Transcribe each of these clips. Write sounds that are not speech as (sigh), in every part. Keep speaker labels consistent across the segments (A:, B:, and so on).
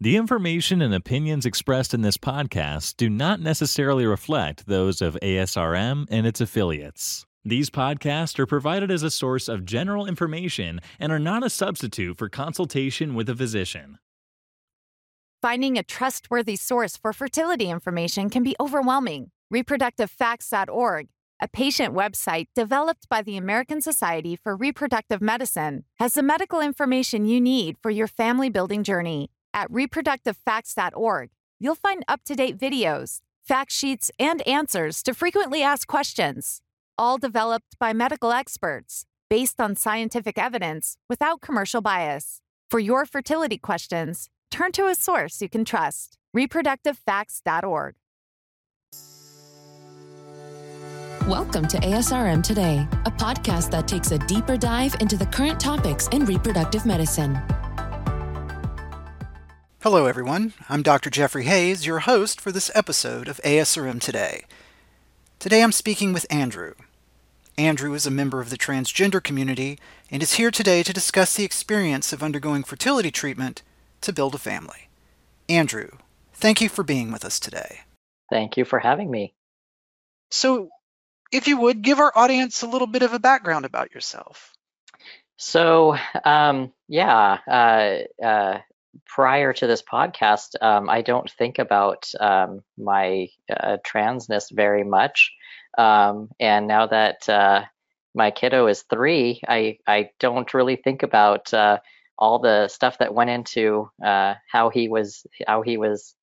A: The information and opinions expressed in this podcast do not necessarily reflect those of ASRM and its affiliates. These podcasts are provided as a source of general information and are not a substitute for consultation with a physician.
B: Finding a trustworthy source for fertility information can be overwhelming. ReproductiveFacts.org, a patient website developed by the American Society for Reproductive Medicine, has the medical information you need for your family building journey. At reproductivefacts.org, you'll find up to date videos, fact sheets, and answers to frequently asked questions, all developed by medical experts based on scientific evidence without commercial bias. For your fertility questions, turn to a source you can trust reproductivefacts.org.
C: Welcome to ASRM Today, a podcast that takes a deeper dive into the current topics in reproductive medicine.
D: Hello, everyone. I'm Dr. Jeffrey Hayes, your host for this episode of ASRM Today. Today I'm speaking with Andrew. Andrew is a member of the transgender community and is here today to discuss the experience of undergoing fertility treatment to build a family. Andrew, thank you for being with us today.
E: Thank you for having me.
D: So, if you would, give our audience a little bit of a background about yourself.
E: So, um, yeah, uh, uh, prior to this podcast, um, I don't think about um, my uh, transness very much. Um, and now that uh, my kiddo is three, I, I don't really think about uh, all the stuff that went into uh, how he was how he was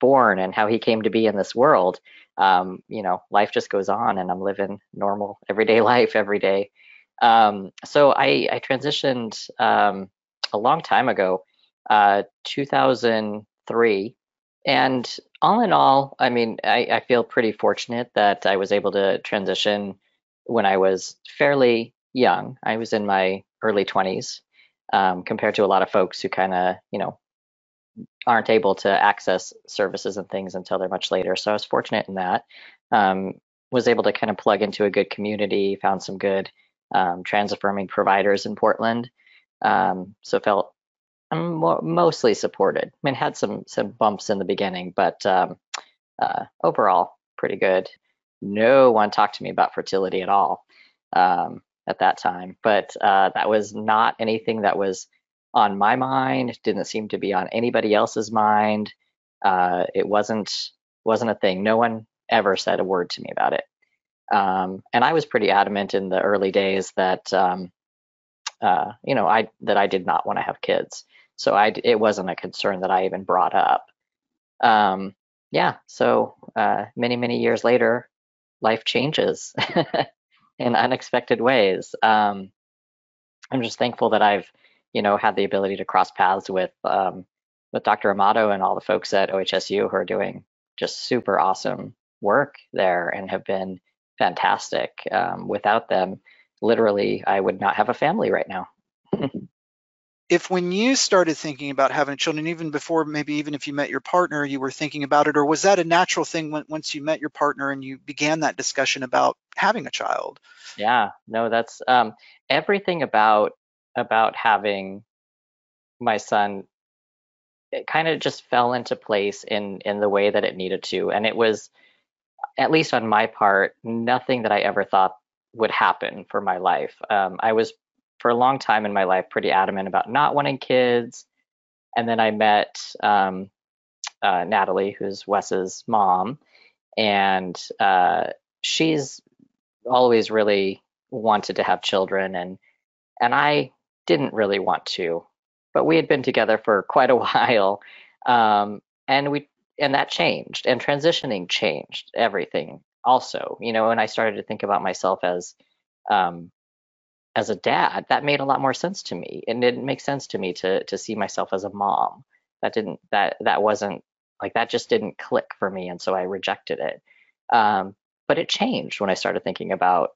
E: born and how he came to be in this world. Um, you know, life just goes on, and I'm living normal everyday (laughs) life every day. Um, so I, I transitioned um, a long time ago uh, 2003. And all in all, I mean, I, I feel pretty fortunate that I was able to transition when I was fairly young. I was in my early 20s um, compared to a lot of folks who kind of, you know, aren't able to access services and things until they're much later. So I was fortunate in that. Um, was able to kind of plug into a good community, found some good um, trans affirming providers in Portland. Um, so felt I'm mostly supported. I mean, had some some bumps in the beginning, but um, uh, overall pretty good. No one talked to me about fertility at all um, at that time, but uh, that was not anything that was on my mind. Didn't seem to be on anybody else's mind. Uh, it wasn't wasn't a thing. No one ever said a word to me about it. Um, and I was pretty adamant in the early days that um, uh, you know, I that I did not want to have kids. So I it wasn't a concern that I even brought up. Um, yeah. So uh, many many years later, life changes (laughs) in unexpected ways. Um, I'm just thankful that I've you know had the ability to cross paths with um, with Dr. Amato and all the folks at OHSU who are doing just super awesome work there and have been fantastic. Um, without them, literally I would not have a family right now.
D: if when you started thinking about having children, even before maybe even if you met your partner, you were thinking about it, or was that a natural thing when, once you met your partner and you began that discussion about having a child?
E: Yeah, no, that's um, everything about about having my son. It kind of just fell into place in in the way that it needed to, and it was, at least on my part, nothing that I ever thought would happen for my life. Um, I was for a long time in my life pretty adamant about not wanting kids, and then I met um, uh, Natalie, who's Wes's mom, and uh, she's always really wanted to have children, and and I didn't really want to, but we had been together for (laughs) quite a while, um, and we and that changed, and transitioning changed everything also, you know, and I started to think about myself as um, as a dad, that made a lot more sense to me. And it didn't make sense to me to to see myself as a mom. That didn't that that wasn't like that just didn't click for me, and so I rejected it. Um, but it changed when I started thinking about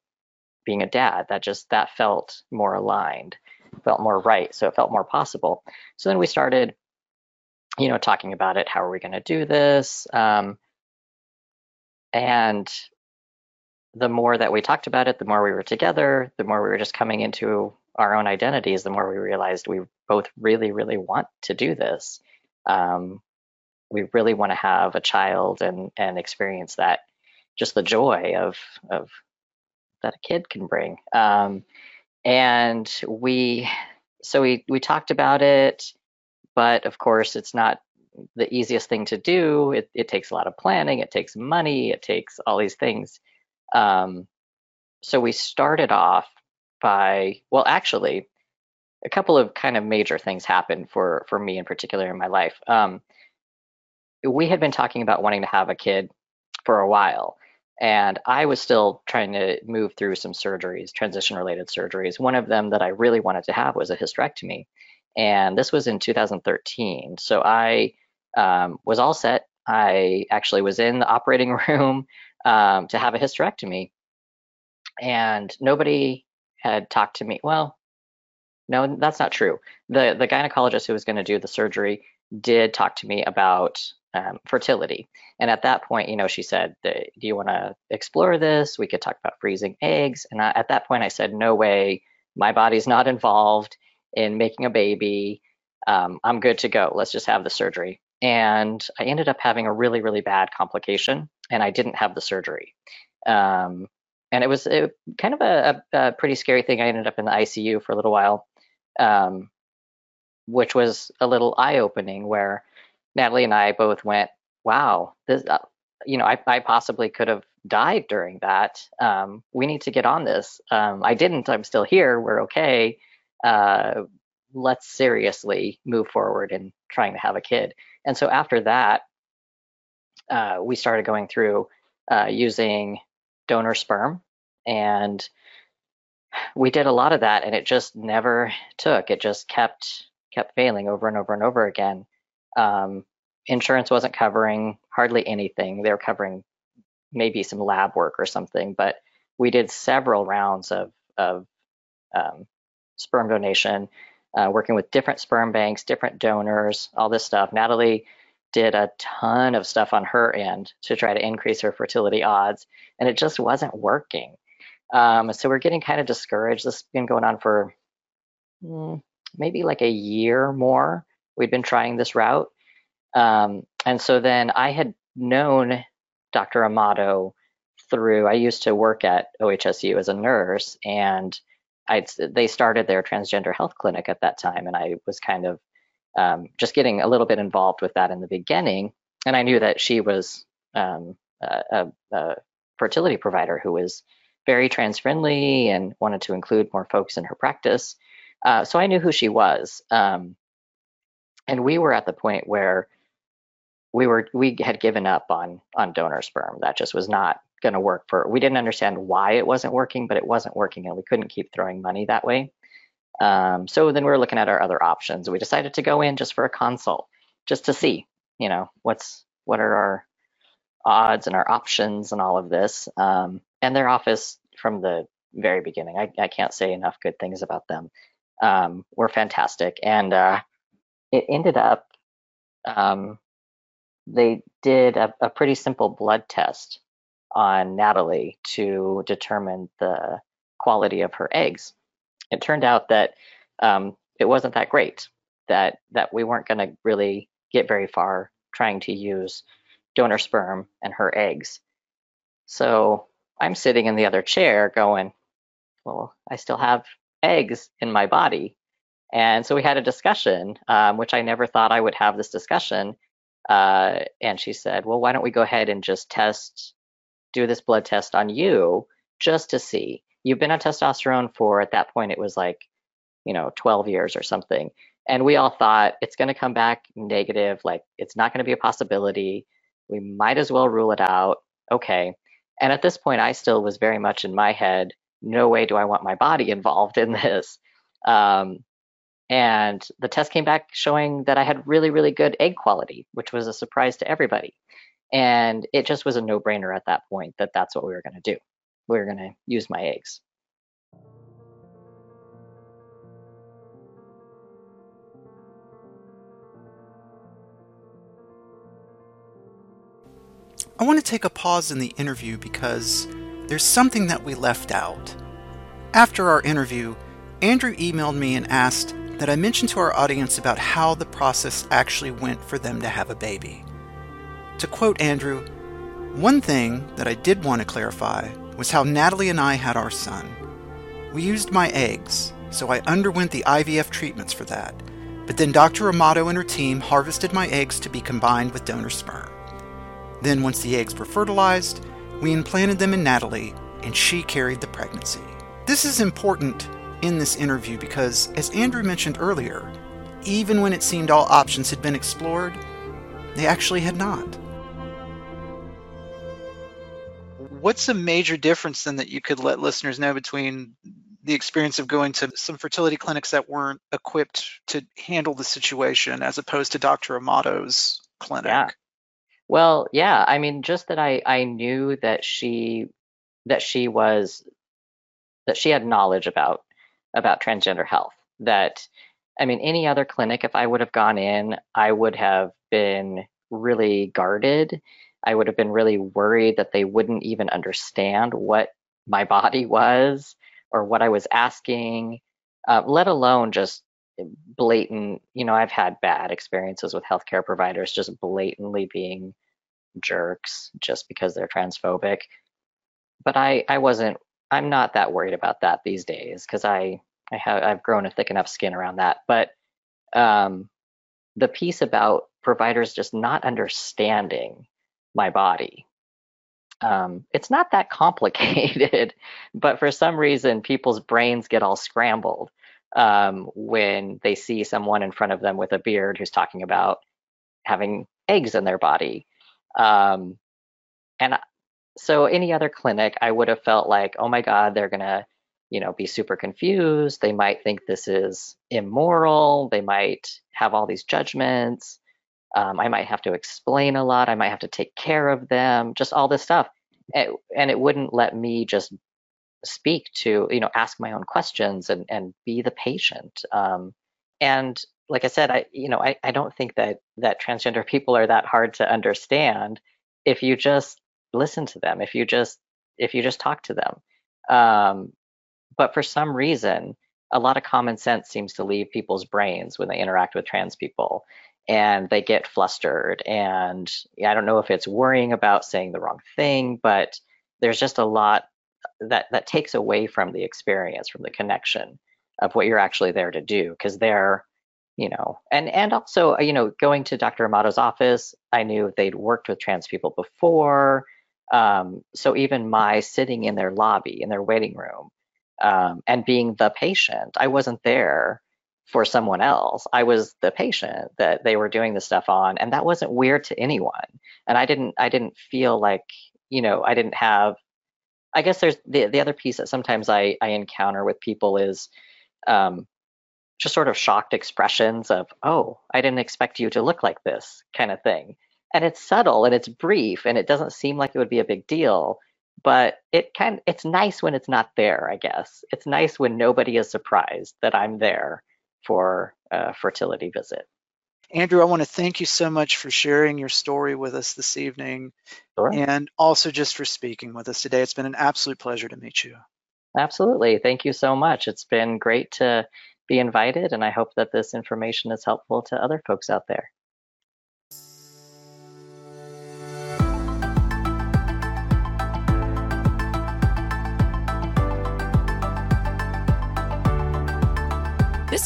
E: being a dad. That just that felt more aligned, felt more right, so it felt more possible. So then we started, you know, talking about it. How are we going to do this? Um, and the more that we talked about it, the more we were together, the more we were just coming into our own identities, the more we realized we both really, really want to do this. um, we really want to have a child and and experience that just the joy of of that a kid can bring. Um, and we so we we talked about it, but of course it's not the easiest thing to do. It, it takes a lot of planning. It takes money. It takes all these things. Um, so we started off by well, actually, a couple of kind of major things happened for for me in particular in my life. Um, we had been talking about wanting to have a kid for a while, and I was still trying to move through some surgeries, transition related surgeries. One of them that I really wanted to have was a hysterectomy. And this was in 2013. So I um, was all set. I actually was in the operating (laughs) room um, to have a hysterectomy. And nobody had talked to me. Well, no, that's not true. The the gynecologist who was going to do the surgery did talk to me about um, fertility. And at that point, you know, she said, "Do you want to explore this? We could talk about freezing eggs." And I, at that point, I said, "No way. My body's not involved in making a baby. Um, I'm good to go. Let's just have the surgery." And I ended up having a really, really bad complication, and I didn't have the surgery. Um, and it was it, kind of a, a, pretty scary thing. I ended up in the ICU for a little while, um, which was a little eye opening where Natalie and I both went, wow, this, uh, you know, I, I possibly could have died during that. Um, we need to get on this. Um, I didn't. I'm still here. We're okay. Uh, let's seriously move forward in trying to have a kid. And so after that, uh, we started going through uh, using donor sperm, and we did a lot of that, and it just never took. It just kept kept failing over and over and over again um, insurance wasn't covering hardly anything. They were covering maybe some lab work or something, but we did several rounds of, of um, sperm donation, uh, working with different sperm banks, different donors, all this stuff. Natalie did a ton of stuff on her end to try to increase her fertility odds, and it just wasn't working. Um, so we're getting kind of discouraged. This has been going on for mm, maybe like a year more. We'd been trying this route. Um, and so then I had known Dr. Amato through, I used to work at OHSU as a nurse, and i they started their transgender health clinic at that time. And I was kind of um, just getting a little bit involved with that in the beginning. And I knew that she was um, a, a, fertility provider who was very trans friendly and wanted to include more folks in her practice. Uh, so I knew who she was. Um, and we were at the point where we were we had given up on on donor sperm that just was not going to work for we didn't understand why it wasn't working but it wasn't working and we couldn't keep throwing money that way. Um, so then we were looking at our other options. We decided to go in just for a consult just to see you know what's what are our odds and our options and all of this. Um, and their office from the very beginning I, I can't say enough good things about them. Um, were fantastic and uh, it ended up um, they did a, a, pretty simple blood test on Natalie to determine the quality of her eggs. It turned out that um, it wasn't that great. That that we weren't going to really get very far trying to use donor sperm and her eggs. So I'm sitting in the other chair going, well, I still have eggs in my body. And so we had a discussion, um, which I never thought I would have this discussion. Uh, and she said, Well, why don't we go ahead and just test, do this blood test on you just to see? You've been on testosterone for, at that point, it was like, you know, 12 years or something. And we all thought it's going to come back negative, like it's not going to be a possibility. We might as well rule it out. Okay. And at this point, I still was very much in my head, no way do I want my body (laughs) involved in this. Um, and the test came back showing that I had really, really good egg quality, which was a surprise to everybody. And it just was a no brainer at that point that that's what we were going to do. We were going to use my eggs.
D: I want to take a pause in the interview because there's something that we left out. After our interview, Andrew emailed me and asked that I mention to our audience about how the process actually went for them to have a baby. To quote Andrew, one thing that I did want to clarify was how Natalie and I had our son. We used my eggs, so I underwent the IVF treatments for that, but then Dr. Amato and her team harvested my eggs to be combined with donor sperm. Then, once the eggs were fertilized, we implanted them in Natalie, and she carried the pregnancy. This is important in this interview because, as Andrew mentioned earlier, even when it seemed all options had been explored, they actually had not. What's a major difference then that you could let listeners know between the experience of going to some fertility clinics that weren't equipped to handle the situation as opposed to Dr. Amato's clinic?
E: Yeah. Well, yeah, I mean, just that I I knew that she that she was that she had knowledge about about transgender health. That I mean, any other clinic, if I would have gone in, I would have been really guarded. I would have been really worried that they wouldn't even understand what my (laughs) body was or what I was asking, uh, let alone just blatant. You know, I've had bad experiences with healthcare providers just blatantly being jerks just because they're transphobic. But I, I wasn't. I'm not that worried about that these days because I, I have, I've grown a thick enough skin around that. But um, the piece about providers just not understanding my body. Um, it's not that complicated, (laughs) but for some reason, people's brains get all scrambled um, when they see someone in front of them with a beard who's talking about having eggs in their body. Um, and so, any other clinic, I would have felt like, oh my God, they're going to you know be super confused. They might think this is immoral. They might have all these judgments um, I might have to explain a lot. I might have to take care of them, just all this stuff. And, and it wouldn't let me just speak to, you know, ask my own questions and, and be the patient. Um, and like I said, I, you know, I, I don't think that, that transgender people are that hard to understand if you just listen to them, if you just, if you just talk to them. Um, but for some reason, a lot of common sense seems to leave people's brains when they interact with trans people and they get flustered. And I don't know if it's worrying about saying the wrong thing, but there's just a lot that that takes away from the experience, from the connection of what you're actually there to do, because they're you know and and also you know going to dr amato's office i knew they'd worked with trans people before um, so even my sitting in their lobby in their waiting room um, and being the patient i wasn't there for someone else. I was the patient that they were doing the stuff on, and that wasn't weird to anyone. And I didn't I didn't feel like you know I didn't have. I guess there's the the other piece that sometimes I I encounter with people is um, just sort of shocked expressions of oh I didn't expect you to look like this kind of thing. And it's subtle and it's brief and it doesn't seem like it would be a big deal but it kind it's nice when it's not there i guess it's nice when nobody is surprised that i'm there for a fertility visit.
D: Andrew, I want to thank you so much for sharing your story with us this evening sure. and also just for speaking with us today. It's been an absolute pleasure to meet you.
E: Absolutely. Thank you so much. It's been great to be invited, and I hope that this information is helpful to other folks out there.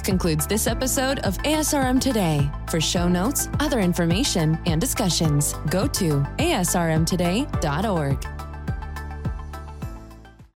C: Concludes this episode of ASRM Today. For show notes, other information, and discussions, go to asrmtoday.org.